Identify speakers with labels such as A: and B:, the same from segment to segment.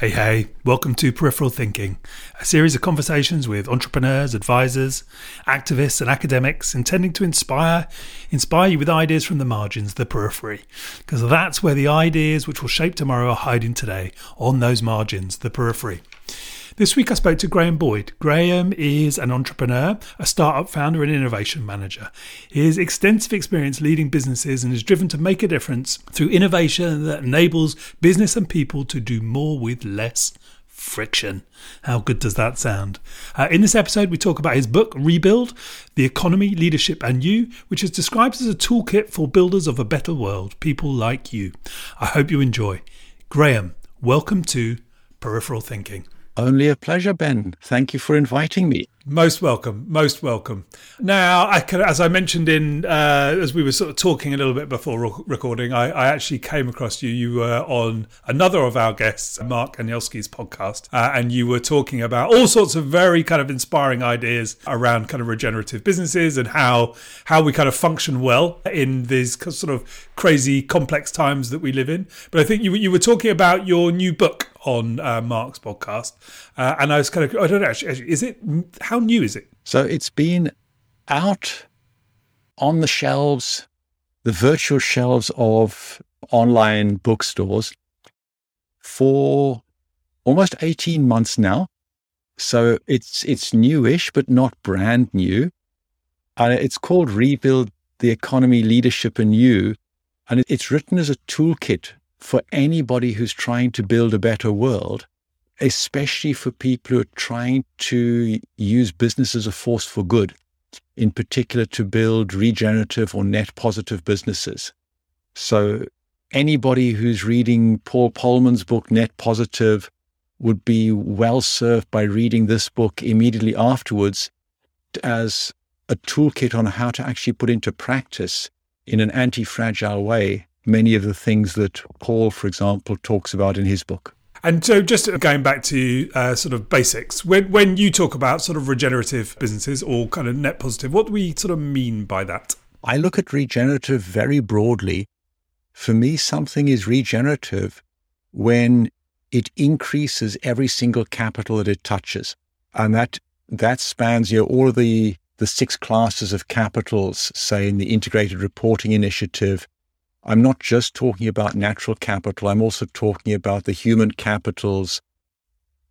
A: Hey, hey, welcome to Peripheral Thinking, a series of conversations with entrepreneurs, advisors, activists, and academics intending to inspire inspire you with ideas from the margins, the periphery. Because that's where the ideas which will shape tomorrow are hiding today, on those margins, the periphery. This week I spoke to Graham Boyd. Graham is an entrepreneur, a startup founder, and innovation manager. His extensive experience leading businesses and is driven to make a difference through innovation that enables business and people to do more with less friction. How good does that sound? Uh, in this episode, we talk about his book, Rebuild The Economy, Leadership and You, which is described as a toolkit for builders of a better world, people like you. I hope you enjoy. Graham, welcome to Peripheral Thinking.
B: Only a pleasure, Ben. Thank you for inviting me.
A: Most welcome, most welcome. Now, I can, as I mentioned in uh, as we were sort of talking a little bit before recording, I, I, actually came across you. You were on another of our guests, Mark Anielski's podcast, uh, and you were talking about all sorts of very kind of inspiring ideas around kind of regenerative businesses and how how we kind of function well in these sort of crazy, complex times that we live in. But I think you you were talking about your new book on uh, Mark's podcast, uh, and I was kind of I don't know actually, is it how new is it?
B: So it's been out on the shelves, the virtual shelves of online bookstores for almost 18 months now. So it's it's newish, but not brand new. Uh, it's called Rebuild the Economy, Leadership and You. And it's written as a toolkit for anybody who's trying to build a better world, especially for people who are trying to use business as a force for good, in particular to build regenerative or net positive businesses. So anybody who's reading Paul Polman's book, Net Positive, would be well served by reading this book immediately afterwards as a toolkit on how to actually put into practice in an anti fragile way many of the things that Paul, for example, talks about in his book.
A: And so, just going back to uh, sort of basics, when when you talk about sort of regenerative businesses or kind of net positive, what do we sort of mean by that?
B: I look at regenerative very broadly. For me, something is regenerative when it increases every single capital that it touches, and that that spans you know, all of the the six classes of capitals, say in the Integrated Reporting Initiative, I'm not just talking about natural capital, I'm also talking about the human capitals,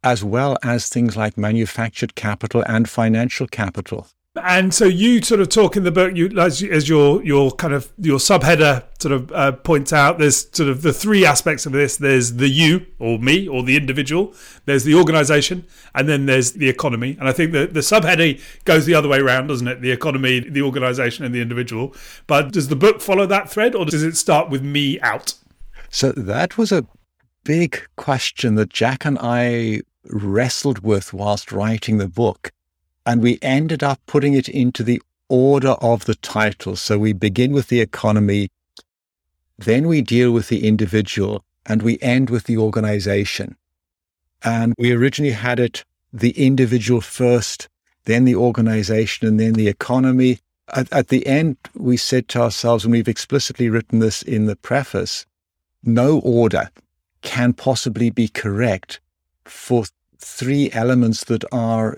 B: as well as things like manufactured capital and financial capital.
A: And so you sort of talk in the book, you as, as your your kind of your subheader sort of uh, points out. There's sort of the three aspects of this. There's the you or me or the individual. There's the organisation, and then there's the economy. And I think that the subheader goes the other way around, doesn't it? The economy, the organisation, and the individual. But does the book follow that thread, or does it start with me out?
B: So that was a big question that Jack and I wrestled with whilst writing the book and we ended up putting it into the order of the title. So we begin with the economy, then we deal with the individual, and we end with the organization. And we originally had it the individual first, then the organization, and then the economy. At, at the end, we said to ourselves, and we've explicitly written this in the preface no order can possibly be correct for three elements that are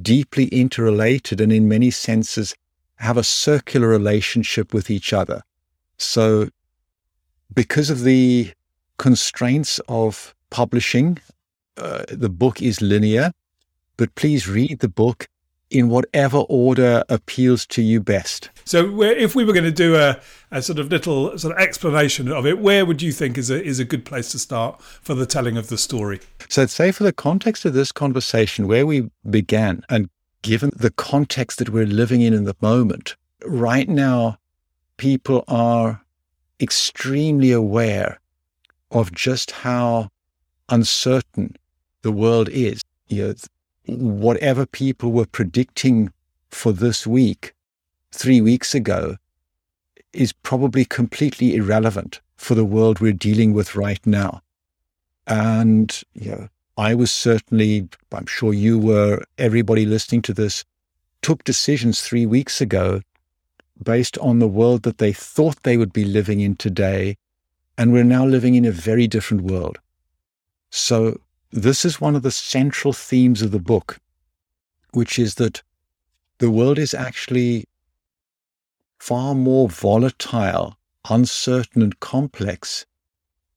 B: deeply interrelated and in many senses have a circular relationship with each other. So, because of the constraints of publishing, uh, the book is linear, but please read the book in whatever order appeals to you best.
A: So, if we were going to do a, a sort of little sort of explanation of it, where would you think is a is a good place to start for the telling of the story?
B: So, I'd say for the context of this conversation, where we began, and given the context that we're living in in the moment, right now, people are extremely aware of just how uncertain the world is. You know, whatever people were predicting for this week three weeks ago is probably completely irrelevant for the world we're dealing with right now. And, you know, I was certainly, I'm sure you were, everybody listening to this took decisions three weeks ago based on the world that they thought they would be living in today. And we're now living in a very different world. So, this is one of the central themes of the book, which is that the world is actually far more volatile, uncertain, and complex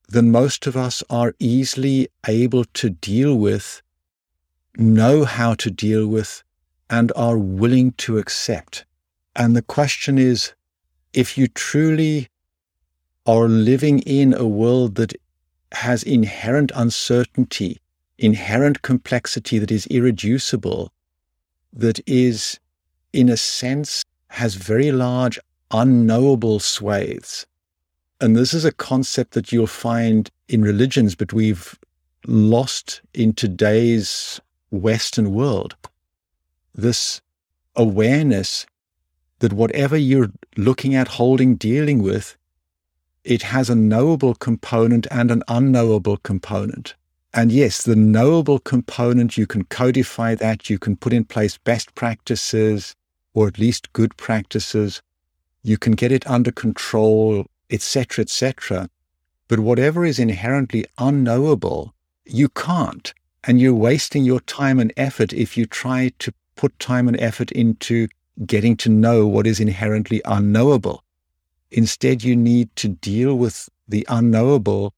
B: than most of us are easily able to deal with, know how to deal with, and are willing to accept. And the question is if you truly are living in a world that has inherent uncertainty, inherent complexity that is irreducible, that is, in a sense, has very large unknowable swathes. And this is a concept that you'll find in religions, but we've lost in today's Western world. This awareness that whatever you're looking at, holding, dealing with, it has a knowable component and an unknowable component. And yes, the knowable component, you can codify that, you can put in place best practices or at least good practices. You can get it under control, etc., etc. But whatever is inherently unknowable, you can't. And you're wasting your time and effort if you try to put time and effort into getting to know what is inherently unknowable. Instead, you need to deal with the unknowable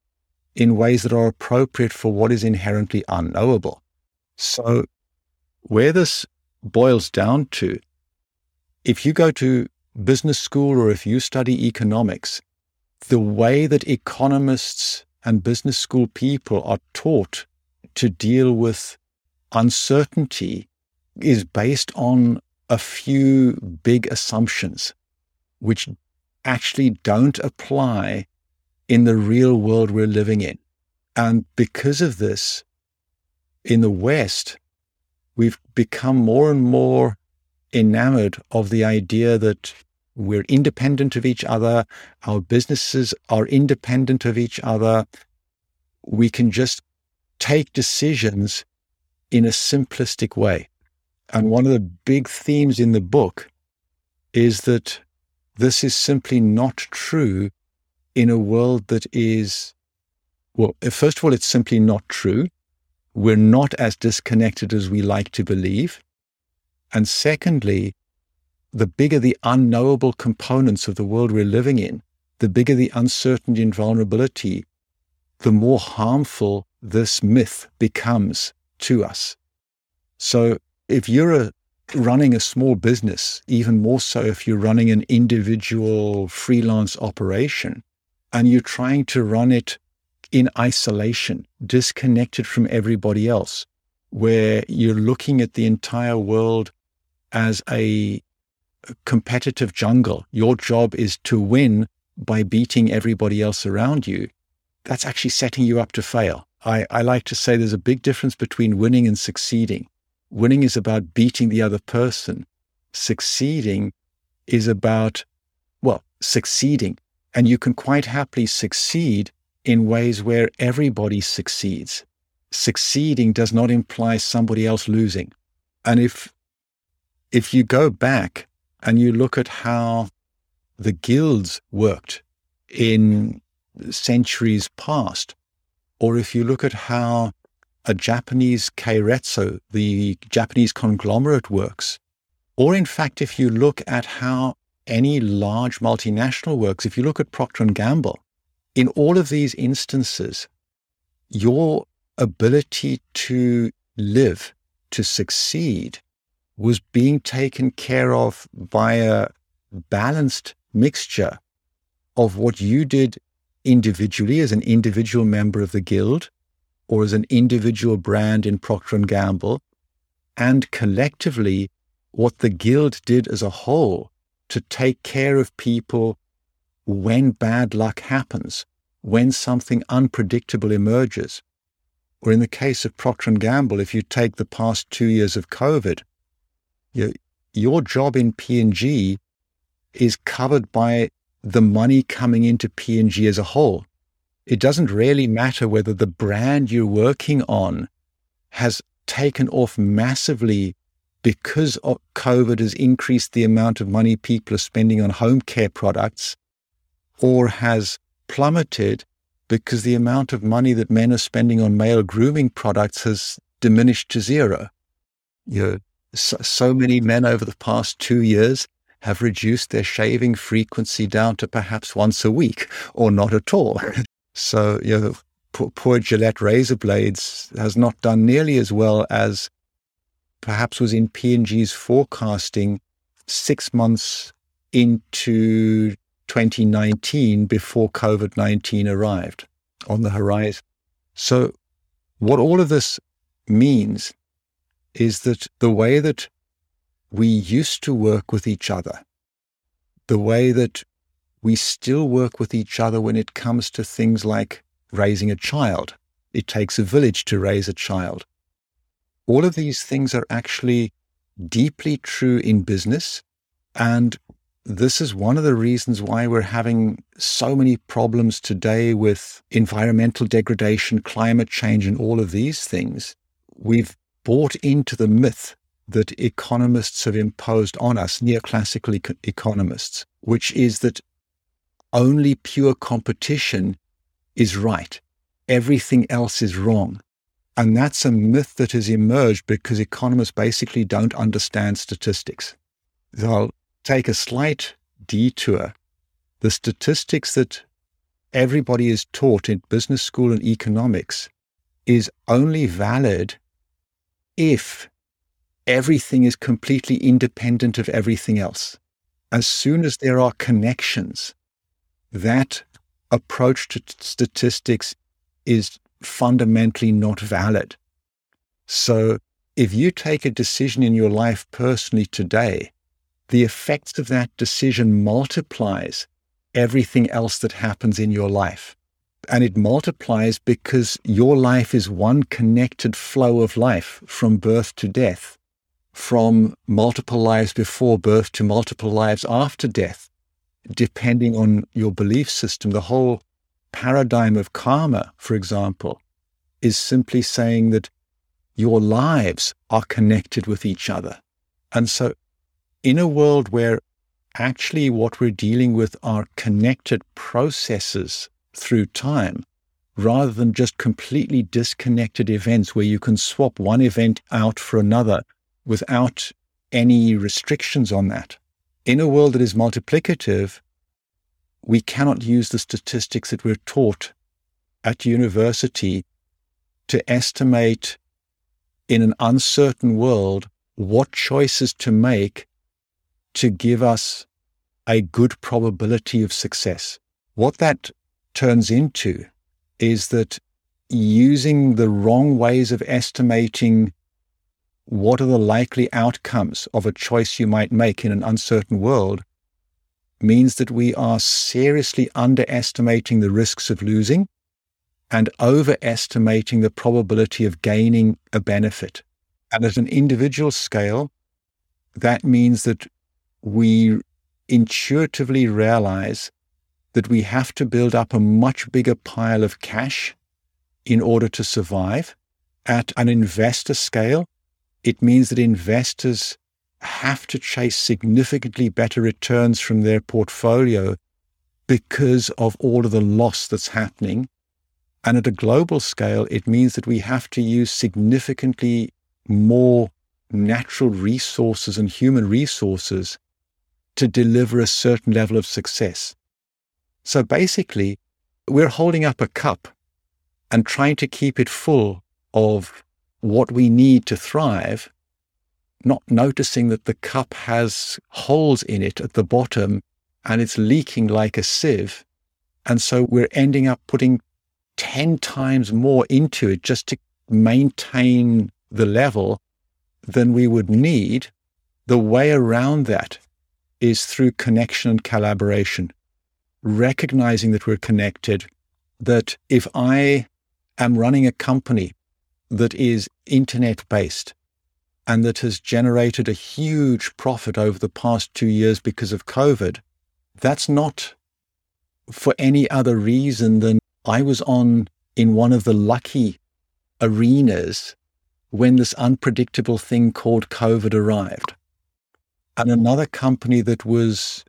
B: in ways that are appropriate for what is inherently unknowable. So, where this boils down to, if you go to business school or if you study economics, the way that economists and business school people are taught to deal with uncertainty is based on a few big assumptions, which actually don't apply in the real world we're living in. And because of this, in the West, we've become more and more enamored of the idea that we're independent of each other, our businesses are independent of each other. We can just take decisions in a simplistic way. And one of the big themes in the book is that this is simply not true in a world that is, well, first of all, it's simply not true. We're not as disconnected as we like to believe. And secondly, the bigger the unknowable components of the world we're living in, the bigger the uncertainty and vulnerability, the more harmful this myth becomes to us. So if you're a running a small business, even more so if you're running an individual freelance operation and you're trying to run it in isolation, disconnected from everybody else, where you're looking at the entire world as a competitive jungle. Your job is to win by beating everybody else around you. That's actually setting you up to fail. I, I like to say there's a big difference between winning and succeeding. Winning is about beating the other person. Succeeding is about, well, succeeding. And you can quite happily succeed in ways where everybody succeeds. Succeeding does not imply somebody else losing. And if, if you go back and you look at how the guilds worked in centuries past, or if you look at how a Japanese keiretsu, the Japanese conglomerate works, or in fact, if you look at how any large multinational works, if you look at Procter and Gamble, in all of these instances, your ability to live, to succeed, was being taken care of by a balanced mixture of what you did individually as an individual member of the guild or as an individual brand in Procter Gamble, and collectively what the guild did as a whole to take care of people when bad luck happens, when something unpredictable emerges. Or in the case of Procter Gamble, if you take the past two years of COVID, your, your job in P&G is covered by the money coming into P&G as a whole it doesn't really matter whether the brand you're working on has taken off massively because COVID has increased the amount of money people are spending on home care products or has plummeted because the amount of money that men are spending on male grooming products has diminished to zero. You know, so, so many men over the past two years have reduced their shaving frequency down to perhaps once a week or not at all. so, you know, poor, Gillette razor blades has not done nearly as well as perhaps was in P&G's forecasting six months into 2019 before COVID 19 arrived on the horizon. So, what all of this means is that the way that we used to work with each other, the way that we still work with each other when it comes to things like raising a child, it takes a village to raise a child. All of these things are actually deeply true in business. And this is one of the reasons why we're having so many problems today with environmental degradation, climate change, and all of these things. We've bought into the myth that economists have imposed on us, neoclassical econ- economists, which is that only pure competition is right. Everything else is wrong. And that's a myth that has emerged because economists basically don't understand statistics. They'll take a slight detour. The statistics that everybody is taught in business school and economics is only valid if everything is completely independent of everything else. As soon as there are connections, that approach to statistics is fundamentally not valid. So if you take a decision in your life personally today, the effects of that decision multiplies everything else that happens in your life. And it multiplies because your life is one connected flow of life from birth to death, from multiple lives before birth to multiple lives after death, depending on your belief system. The whole paradigm of karma, for example, is simply saying that your lives are connected with each other. And so, in a world where actually what we're dealing with are connected processes through time rather than just completely disconnected events where you can swap one event out for another without any restrictions on that. In a world that is multiplicative, we cannot use the statistics that we're taught at university to estimate in an uncertain world what choices to make to give us a good probability of success. What that turns into is that using the wrong ways of estimating what are the likely outcomes of a choice you might make in an uncertain world means that we are seriously underestimating the risks of losing and overestimating the probability of gaining a benefit. And at an individual scale, that means that we intuitively realize that we have to build up a much bigger pile of cash in order to survive. At an investor scale, it means that investors have to chase significantly better returns from their portfolio because of all of the loss that's happening. And at a global scale, it means that we have to use significantly more natural resources and human resources to deliver a certain level of success. So basically, we're holding up a cup and trying to keep it full of what we need to thrive, not noticing that the cup has holes in it at the bottom and it's leaking like a sieve. And so we're ending up putting 10 times more into it just to maintain the level than we would need. The way around that is through connection and collaboration recognizing that we're connected, that if I am running a company that is internet based and that has generated a huge profit over the past two years because of COVID, that's not for any other reason than I was on in one of the lucky arenas when this unpredictable thing called COVID arrived. And another company that was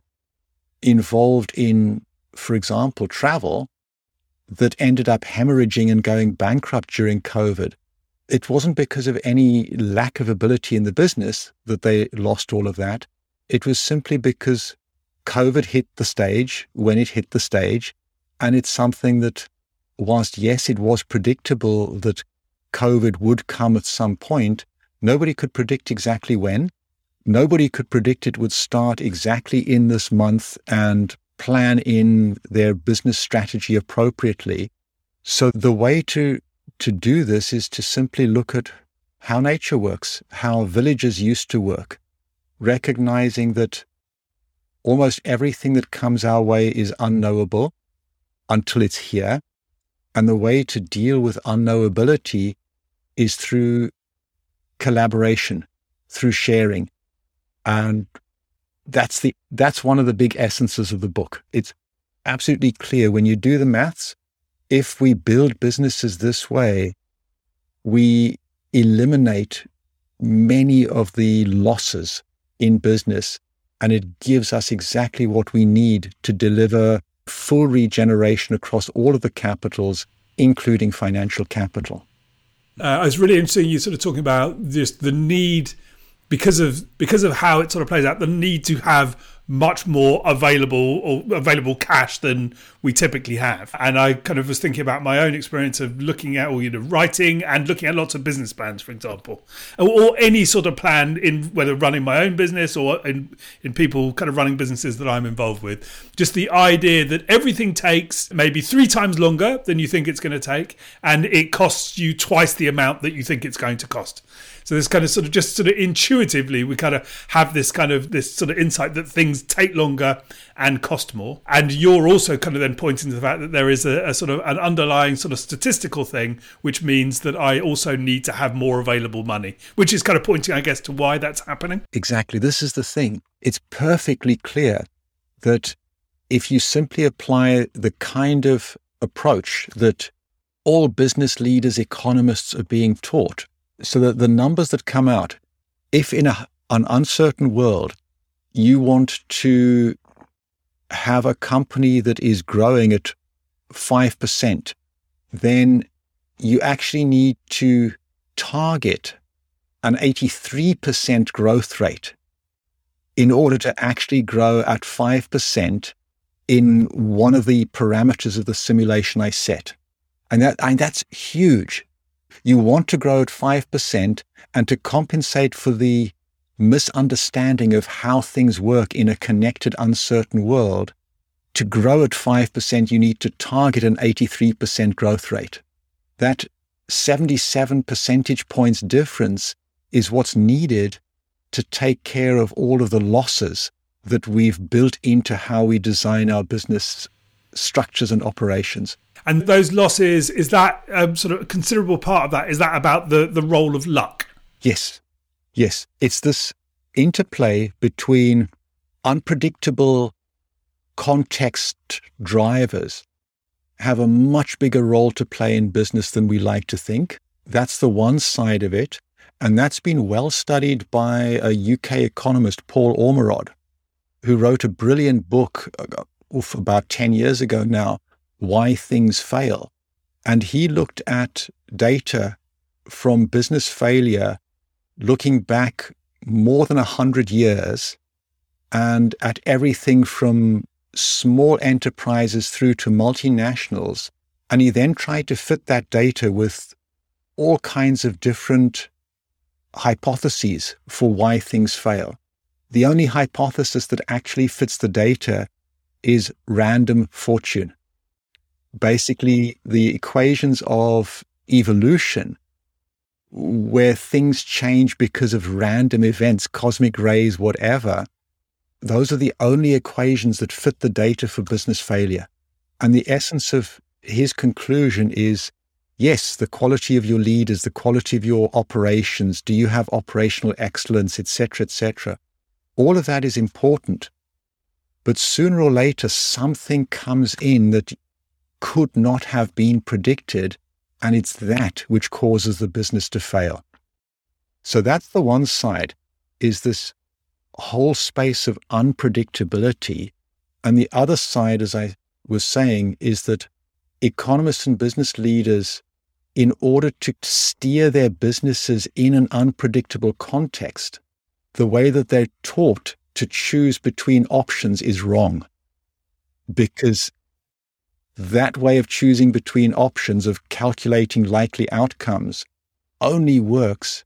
B: involved in, for example, travel, that ended up hemorrhaging and going bankrupt during COVID, it wasn't because of any lack of ability in the business that they lost all of that. It was simply because COVID hit the stage when it hit the stage. And it's something that, whilst yes, it was predictable that COVID would come at some point, nobody could predict exactly when. Nobody could predict it would start exactly in this month and plan in their business strategy appropriately. So the way to to do this is to simply look at how nature works, how villages used to work, recognizing that almost everything that comes our way is unknowable until it's here. And the way to deal with unknowability is through collaboration, through sharing. And that's the that's one of the big essences of the book. It's absolutely clear when you do the maths, if we build businesses this way, we eliminate many of the losses in business and it gives us exactly what we need to deliver full regeneration across all of the capitals, including financial capital.
A: Uh, it's really interesting you sort of talking about just the need because of because of how it sort of plays out, the need to have much more available or available cash than we typically have. And I kind of was thinking about my own experience of looking at, or you know, writing and looking at lots of business plans, for example, or, or any sort of plan in whether running my own business or in in people kind of running businesses that I'm involved with. Just the idea that everything takes maybe three times longer than you think it's going to take, and it costs you twice the amount that you think it's going to cost. So this kind of sort of just sort of intuitively, we kind of have this kind of this sort of insight that things take longer and cost more. And you're also kind of then pointing to the fact that there is a, a sort of an underlying sort of statistical thing, which means that I also need to have more available money, which is kind of pointing, I guess, to why that's happening.
B: Exactly. This is the thing. It's perfectly clear that if you simply apply the kind of approach that all business leaders, economists are being taught, so that the numbers that come out, if in a, an uncertain world, you want to have a company that is growing at 5%, then you actually need to target an 83% growth rate in order to actually grow at 5% in one of the parameters of the simulation I set. And that, and that's huge. You want to grow at 5% and to compensate for the misunderstanding of how things work in a connected, uncertain world. To grow at 5%, you need to target an 83% growth rate. That 77 percentage points difference is what's needed to take care of all of the losses that we've built into how we design our business structures and operations.
A: And those losses, is that um, sort of a considerable part of that? Is that about the, the role of luck?
B: Yes. Yes. It's this interplay between unpredictable context drivers have a much bigger role to play in business than we like to think. That's the one side of it. And that's been well studied by a UK economist, Paul Ormerod, who wrote a brilliant book uh, about 10 years ago now why things fail. And he looked at data from business failure, looking back more than 100 years and at everything from small enterprises through to multinationals. And he then tried to fit that data with all kinds of different hypotheses for why things fail. The only hypothesis that actually fits the data is random fortune basically the equations of evolution where things change because of random events, cosmic rays, whatever, those are the only equations that fit the data for business failure. And the essence of his conclusion is yes, the quality of your leaders, the quality of your operations, do you have operational excellence, etc., etc. All of that is important. But sooner or later, something comes in that could not have been predicted. And it's that which causes the business to fail. So that's the one side is this whole space of unpredictability. And the other side, as I was saying, is that economists and business leaders, in order to steer their businesses in an unpredictable context, the way that they're taught to choose between options is wrong. Because that way of choosing between options, of calculating likely outcomes, only works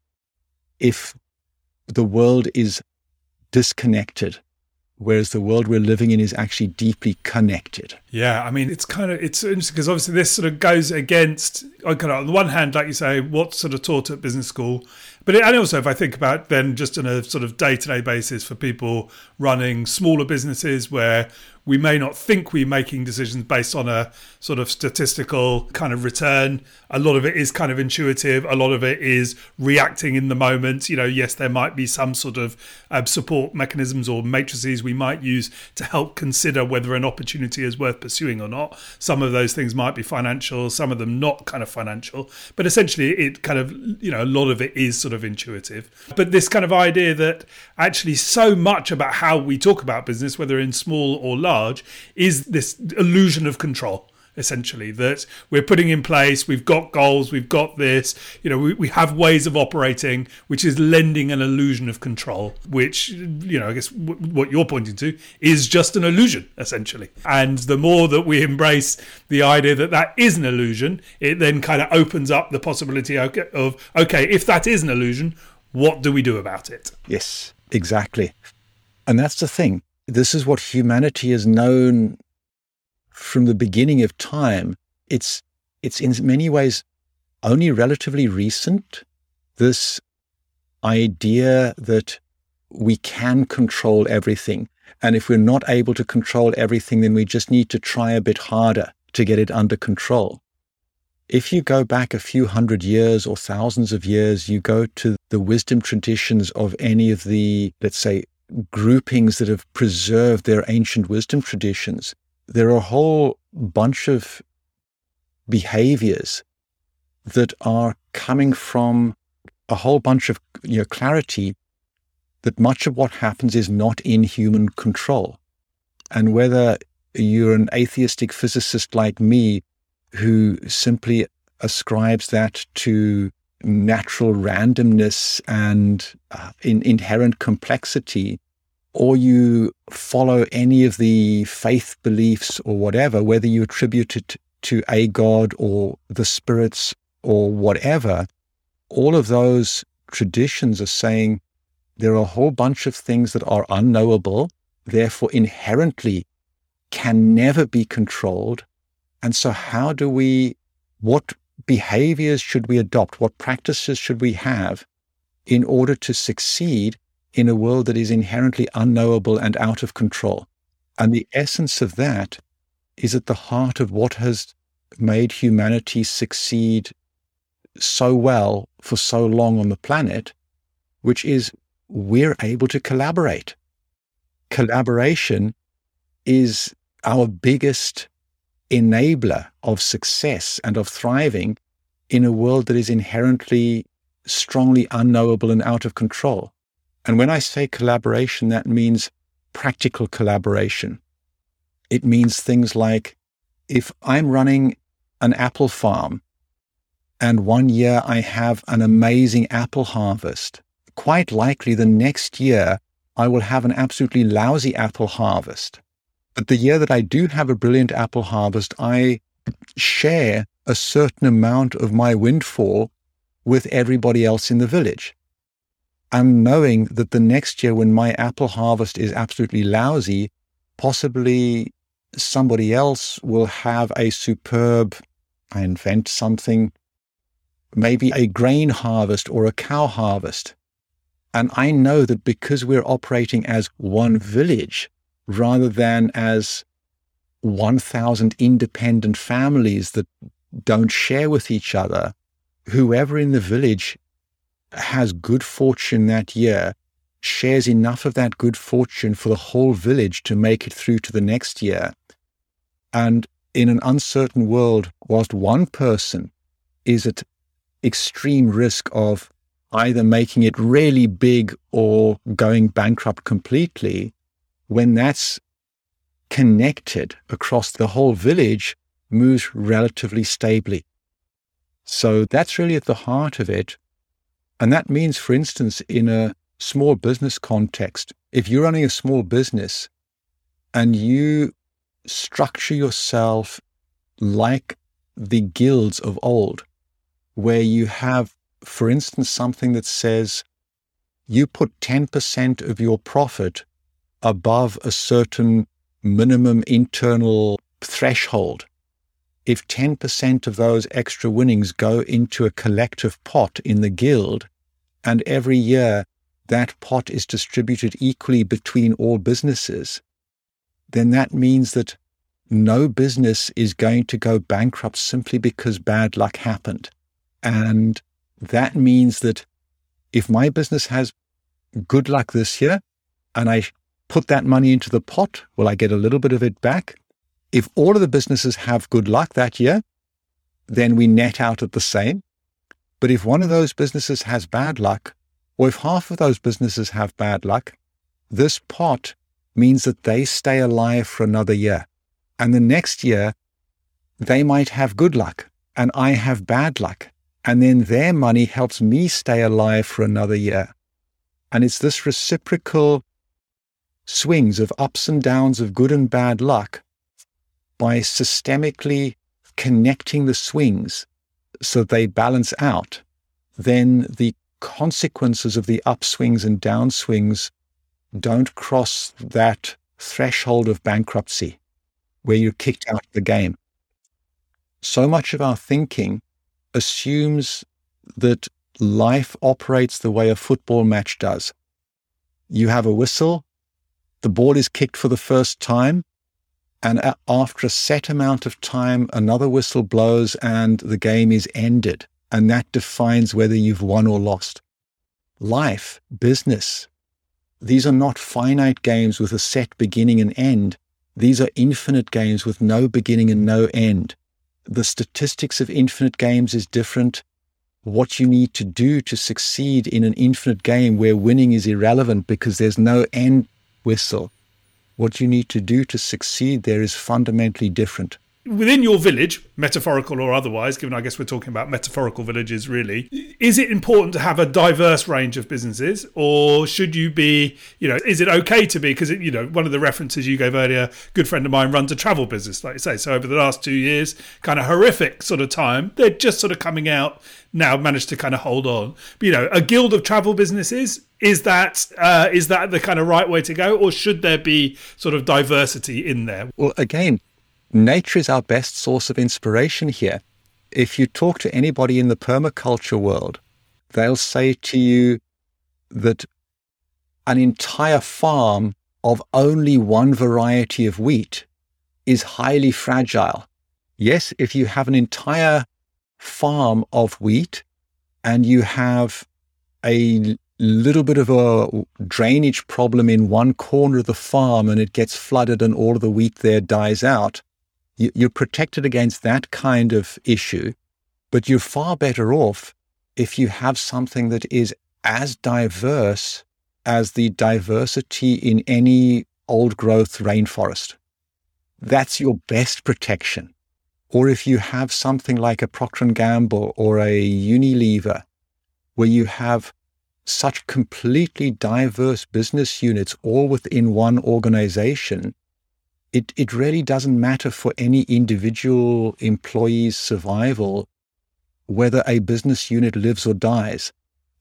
B: if the world is disconnected whereas the world we're living in is actually deeply connected.
A: Yeah, I mean, it's kind of it's interesting because obviously this sort of goes against kind of on the one hand, like you say, what's sort of taught at business school, but it, and also if I think about then just on a sort of day to day basis for people running smaller businesses where we may not think we're making decisions based on a sort of statistical kind of return. A lot of it is kind of intuitive. A lot of it is reacting in the moment. You know, yes, there might be some sort of um, support mechanisms or matrices we might use to help consider whether an opportunity is worth pursuing or not. Some of those things might be financial, some of them not kind of financial. But essentially, it kind of, you know, a lot of it is sort of intuitive. But this kind of idea that actually so much about how we talk about business, whether in small or large, large is this illusion of control essentially that we're putting in place we've got goals we've got this you know we, we have ways of operating which is lending an illusion of control which you know i guess w- what you're pointing to is just an illusion essentially. And the more that we embrace the idea that that is an illusion it then kind of opens up the possibility of okay if that is an illusion what do we do about it?
B: Yes exactly. And that's the thing this is what humanity has known from the beginning of time. It's, it's in many ways only relatively recent, this idea that we can control everything. And if we're not able to control everything, then we just need to try a bit harder to get it under control. If you go back a few hundred years or thousands of years, you go to the wisdom traditions of any of the, let's say, groupings that have preserved their ancient wisdom traditions, there are a whole bunch of behaviors that are coming from a whole bunch of you know, clarity that much of what happens is not in human control. And whether you're an atheistic physicist like me who simply ascribes that to natural randomness and uh, in, inherent complexity, or you follow any of the faith beliefs or whatever, whether you attribute it to a god or the spirits or whatever, all of those traditions are saying there are a whole bunch of things that are unknowable, therefore inherently can never be controlled. And so, how do we, what behaviors should we adopt? What practices should we have in order to succeed in a world that is inherently unknowable and out of control? And the essence of that is at the heart of what has made humanity succeed so well for so long on the planet, which is we're able to collaborate. Collaboration is our biggest enabler of success and of thriving in a world that is inherently strongly unknowable and out of control. And when I say collaboration, that means practical collaboration. It means things like if I'm running an apple farm and one year I have an amazing apple harvest, quite likely the next year I will have an absolutely lousy apple harvest. But the year that I do have a brilliant apple harvest, I share a certain amount of my windfall with everybody else in the village. And knowing that the next year, when my apple harvest is absolutely lousy, possibly somebody else will have a superb, I invent something, maybe a grain harvest or a cow harvest. And I know that because we're operating as one village, rather than as 1,000 independent families that don't share with each other. Whoever in the village has good fortune that year shares enough of that good fortune for the whole village to make it through to the next year. And in an uncertain world, whilst one person is at extreme risk of either making it really big or going bankrupt completely, when that's connected across the whole village, moves relatively stably. So that's really at the heart of it. And that means, for instance, in a small business context, if you're running a small business and you structure yourself like the guilds of old, where you have, for instance, something that says you put 10% of your profit above a certain minimum internal threshold. If 10% of those extra winnings go into a collective pot in the guild, and every year that pot is distributed equally between all businesses, then that means that no business is going to go bankrupt simply because bad luck happened. And that means that if my business has good luck this year and I put that money into the pot, will I get a little bit of it back? If all of the businesses have good luck that year, then we net out at the same. But if one of those businesses has bad luck, or if half of those businesses have bad luck, this pot means that they stay alive for another year. And the next year, they might have good luck and I have bad luck. And then their money helps me stay alive for another year. And it's this reciprocal swings of ups and downs of good and bad luck by systemically connecting the swings so they balance out, then the consequences of the upswings and downswings don't cross that threshold of bankruptcy where you're kicked out of the game. So much of our thinking assumes that life operates the way a football match does. You have a whistle, the ball is kicked for the first time, and after a set amount of time, another whistle blows and the game is ended. And that defines whether you've won or lost. Life, business, these are not finite games with a set beginning and end. These are infinite games with no beginning and no end. The statistics of infinite games is different. What you need to do to succeed in an infinite game where winning is irrelevant because there's no end whistle. What you need to do to succeed there is fundamentally different
A: within your village, metaphorical or otherwise, given I guess we're talking about metaphorical villages really, is it important to have a diverse range of businesses or should you be, you know, is it okay to be, because, you know, one of the references you gave earlier, good friend of mine runs a travel business, like you say. So over the last two years, kind of horrific sort of time, they're just sort of coming out now, managed to kind of hold on. But, you know, a guild of travel businesses, is that uh, is that the kind of right way to go, or should there be sort of diversity in there?
B: Well, again, nature is our best source of inspiration here. If you talk to anybody in the permaculture world, they'll say to you that an entire farm of only one variety of wheat is highly fragile. Yes, if you have an entire farm of wheat and you have a little bit of a drainage problem in one corner of the farm and it gets flooded and all of the wheat there dies out, you're protected against that kind of issue, but you're far better off if you have something that is as diverse as the diversity in any old growth rainforest. That's your best protection. Or if you have something like a Procter & Gamble or a Unilever, where you have such completely diverse business units all within one organization, it, it really doesn't matter for any individual employee's survival whether a business unit lives or dies.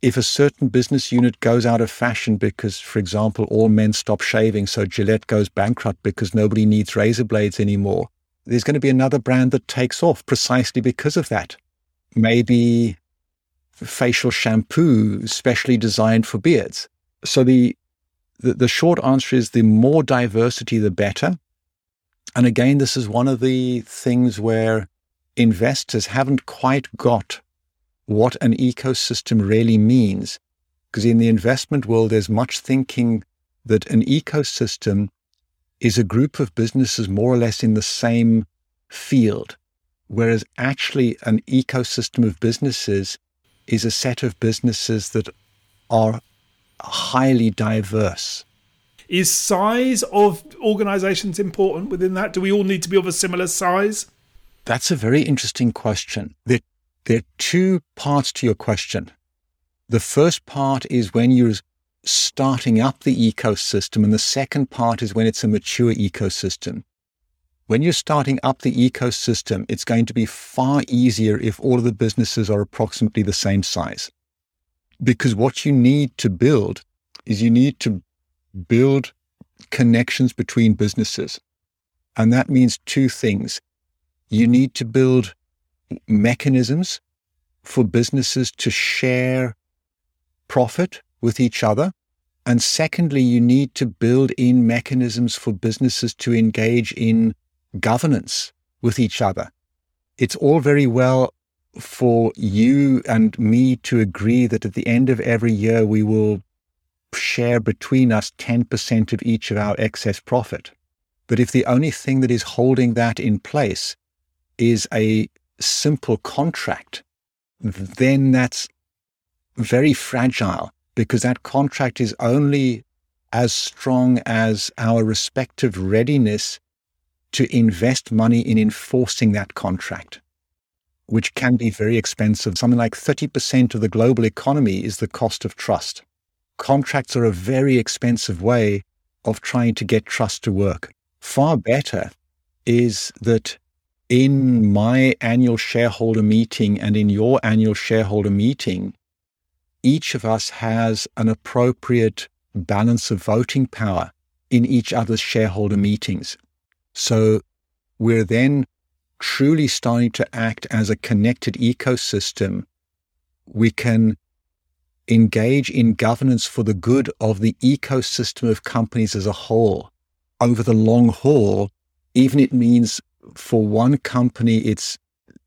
B: If a certain business unit goes out of fashion because, for example, all men stop shaving, so Gillette goes bankrupt because nobody needs razor blades anymore, there's going to be another brand that takes off precisely because of that. Maybe facial shampoo specially designed for beards. So the, the, the short answer is the more diversity, the better. And again, this is one of the things where investors haven't quite got what an ecosystem really means. Because in the investment world, there's much thinking that an ecosystem is a group of businesses more or less in the same field, whereas actually an ecosystem of businesses is a set of businesses that are highly diverse.
A: Is size of organizations important within that? Do we all need to be of a similar size?
B: That's a very interesting question. There, there are two parts to your question. The first part is when you're starting up the ecosystem, and the second part is when it's a mature ecosystem. When you're starting up the ecosystem, it's going to be far easier if all of the businesses are approximately the same size. Because what you need to build is you need to build connections between businesses. And that means two things. You need to build mechanisms for businesses to share profit with each other. And secondly, you need to build in mechanisms for businesses to engage in governance with each other. It's all very well for you and me to agree that at the end of every year we will share between us 10% of each of our excess profit. But if the only thing that is holding that in place is a simple contract, then that's very fragile because that contract is only as strong as our respective readiness to invest money in enforcing that contract, which can be very expensive. Something like 30% of the global economy is the cost of trust. Contracts are a very expensive way of trying to get trust to work. Far better is that in my annual shareholder meeting and in your annual shareholder meeting, each of us has an appropriate balance of voting power in each other's shareholder meetings. So we're then truly starting to act as a connected ecosystem. We can engage in governance for the good of the ecosystem of companies as a whole over the long haul, even it means for one company, it's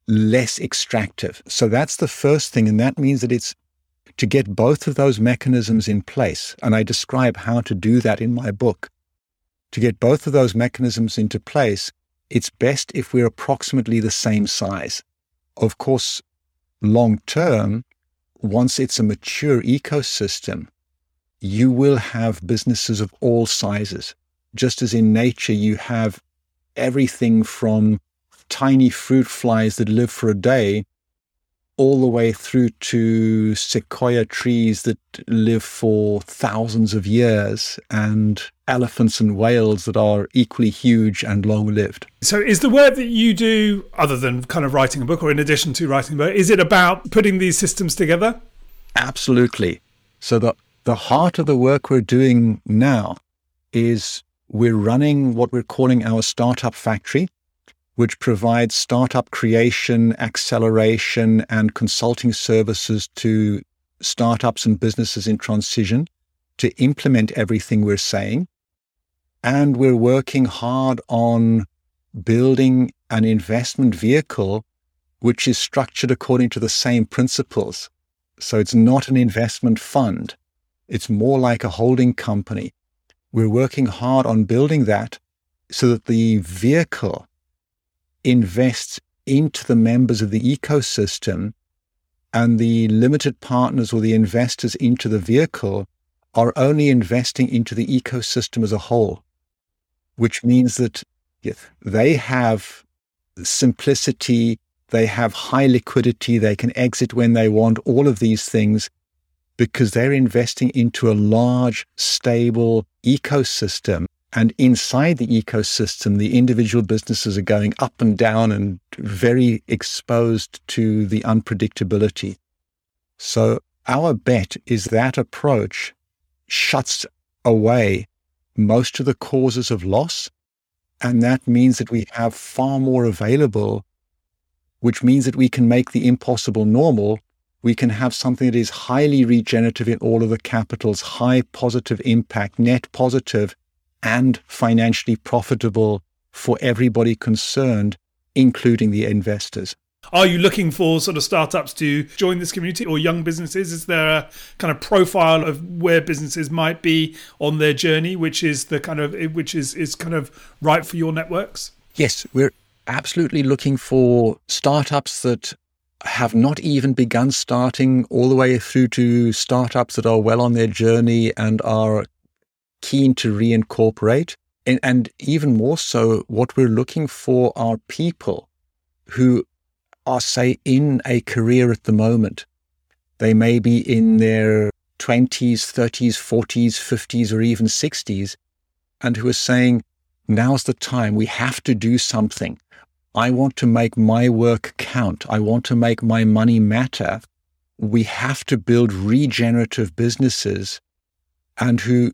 B: less extractive. So that's the first thing. And that means that it's to get both of those mechanisms in place. And I describe how to do that in my book. To get both of those mechanisms into place, it's best if we're approximately the same size. Of course, long term, once it's a mature ecosystem, you will have businesses of all sizes. Just as in nature, you have everything from tiny fruit flies that live for a day all the way through to sequoia trees that live for thousands of years and elephants and whales that are equally huge and long lived.
A: So, is the work that you do, other than kind of writing a book or in addition to writing a book, is it about putting these systems together?
B: Absolutely. So, the, the heart of the work we're doing now is we're running what we're calling our startup factory which provides startup creation, acceleration, and consulting services to startups and businesses in transition to implement everything we're saying. And we're working hard on building an investment vehicle which is structured according to the same principles. So it's not an investment fund. It's more like a holding company. We're working hard on building that so that the vehicle invest into the members of the ecosystem and the limited partners or the investors into the vehicle are only investing into the ecosystem as a whole, which means that they have simplicity, they have high liquidity, they can exit when they want, all of these things because they're investing into a large, stable ecosystem and inside the ecosystem, the individual businesses are going up and down and very exposed to the unpredictability. So our bet is that approach shuts away most of the causes of loss. And that means that we have far more available, which means that we can make the impossible normal. We can have something that is highly regenerative in all of the capitals, high positive impact, net positive, and financially profitable for everybody concerned, including the investors.
A: Are you looking for sort of startups to join this community or young businesses? Is there a kind of profile of where businesses might be on their journey, which is the kind of which is is kind of right for your networks?
B: Yes, we're absolutely looking for startups that have not even begun starting all the way through to startups that are well on their journey and are keen to reincorporate. And, and even more so, what we're looking for are people who are, say, in a career at the moment. They may be in hmm. their 20s, 30s, 40s, 50s, or even 60s, and who are saying, now's the time. We have to do something. I want to make my work count. I want to make my money matter. We have to build regenerative businesses and who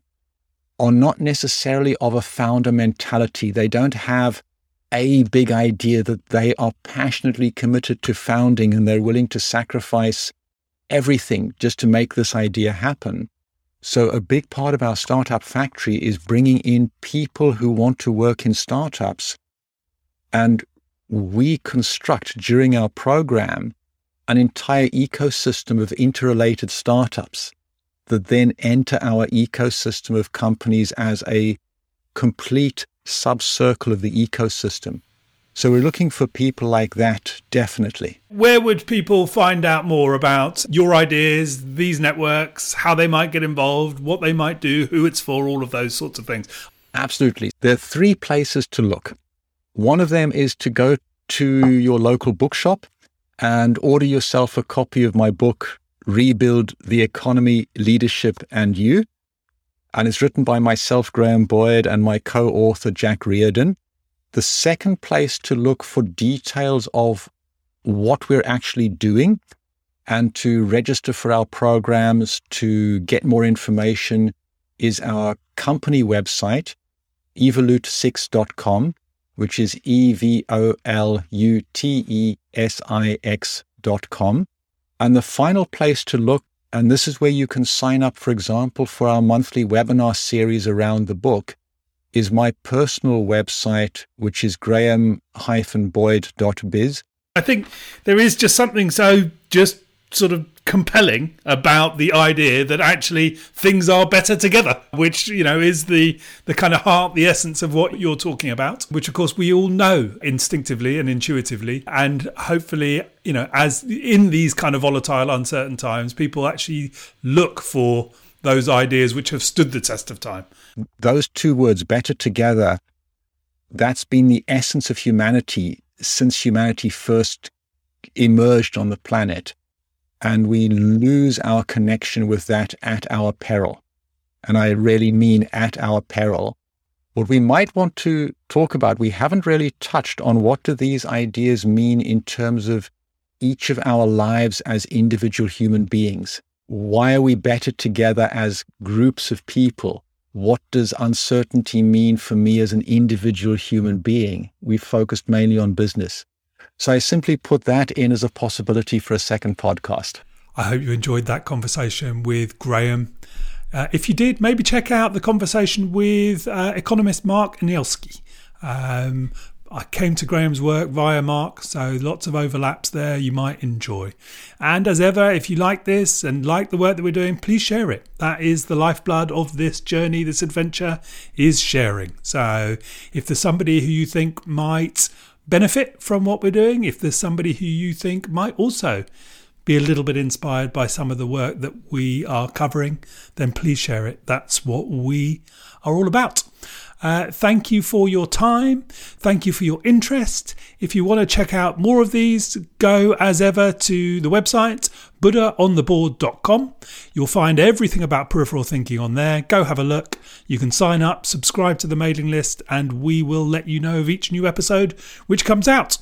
B: are not necessarily of a founder mentality. They don't have a big idea that they are passionately committed to founding and they're willing to sacrifice everything just to make this idea happen. So, a big part of our startup factory is bringing in people who want to work in startups. And we construct during our program an entire ecosystem of interrelated startups that then enter our ecosystem of companies as a complete subcircle of the ecosystem. So we're looking for people like that, definitely.
A: Where would people find out more about your ideas, these networks, how they might get involved, what they might do, who it's for, all of those sorts of things?
B: Absolutely. There are three places to look. One of them is to go to your local bookshop and order yourself a copy of my book, Rebuild the Economy, Leadership and You. And it's written by myself, Graham Boyd, and my co author, Jack Reardon. The second place to look for details of what we're actually doing and to register for our programs to get more information is our company website, evolute6.com, which is E V O L U T E S I X.com. And the final place to look, and this is where you can sign up, for example, for our monthly webinar series around the book, is my personal website, which is graham-boyd.biz.
A: I think there is just something so just sort of compelling about the idea that actually things are better together which you know is the the kind of heart the essence of what you're talking about which of course we all know instinctively and intuitively. And hopefully you know as in these kind of volatile uncertain times people actually look for those ideas which have stood the test of time.
B: Those two words better together that's been the essence of humanity since humanity first emerged on the planet and we lose our connection with that at our peril. And I really mean at our peril. What we might want to talk about, we haven't really touched on what do these ideas mean in terms of each of our lives as individual human beings. Why are we better together as groups of people? What does uncertainty mean for me as an individual human being? We focused mainly on business. So I simply put that in as a possibility for a second podcast.
A: I hope you enjoyed that conversation with Graham. Uh, if you did, maybe check out the conversation with uh, economist Mark Anielski. Um, I came to Graham's work via Mark, so lots of overlaps there you might enjoy. And as ever, if you like this and like the work that we're doing, please share it. That is the lifeblood of this journey, this adventure, is sharing. So if there's somebody who you think might benefit from what we're doing, if there's somebody who you think might also be a little bit inspired by some of the work that we are covering, then please share it. That's what we are all about. Uh, thank you for your time. Thank you for your interest. If you want to check out more of these, go as ever to the website buddhaontheboard.com. You'll find everything about peripheral thinking on there. Go have a look. You can sign up, subscribe to the mailing list, and we will let you know of each new episode which comes out.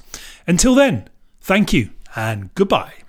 A: Until then, thank you and goodbye.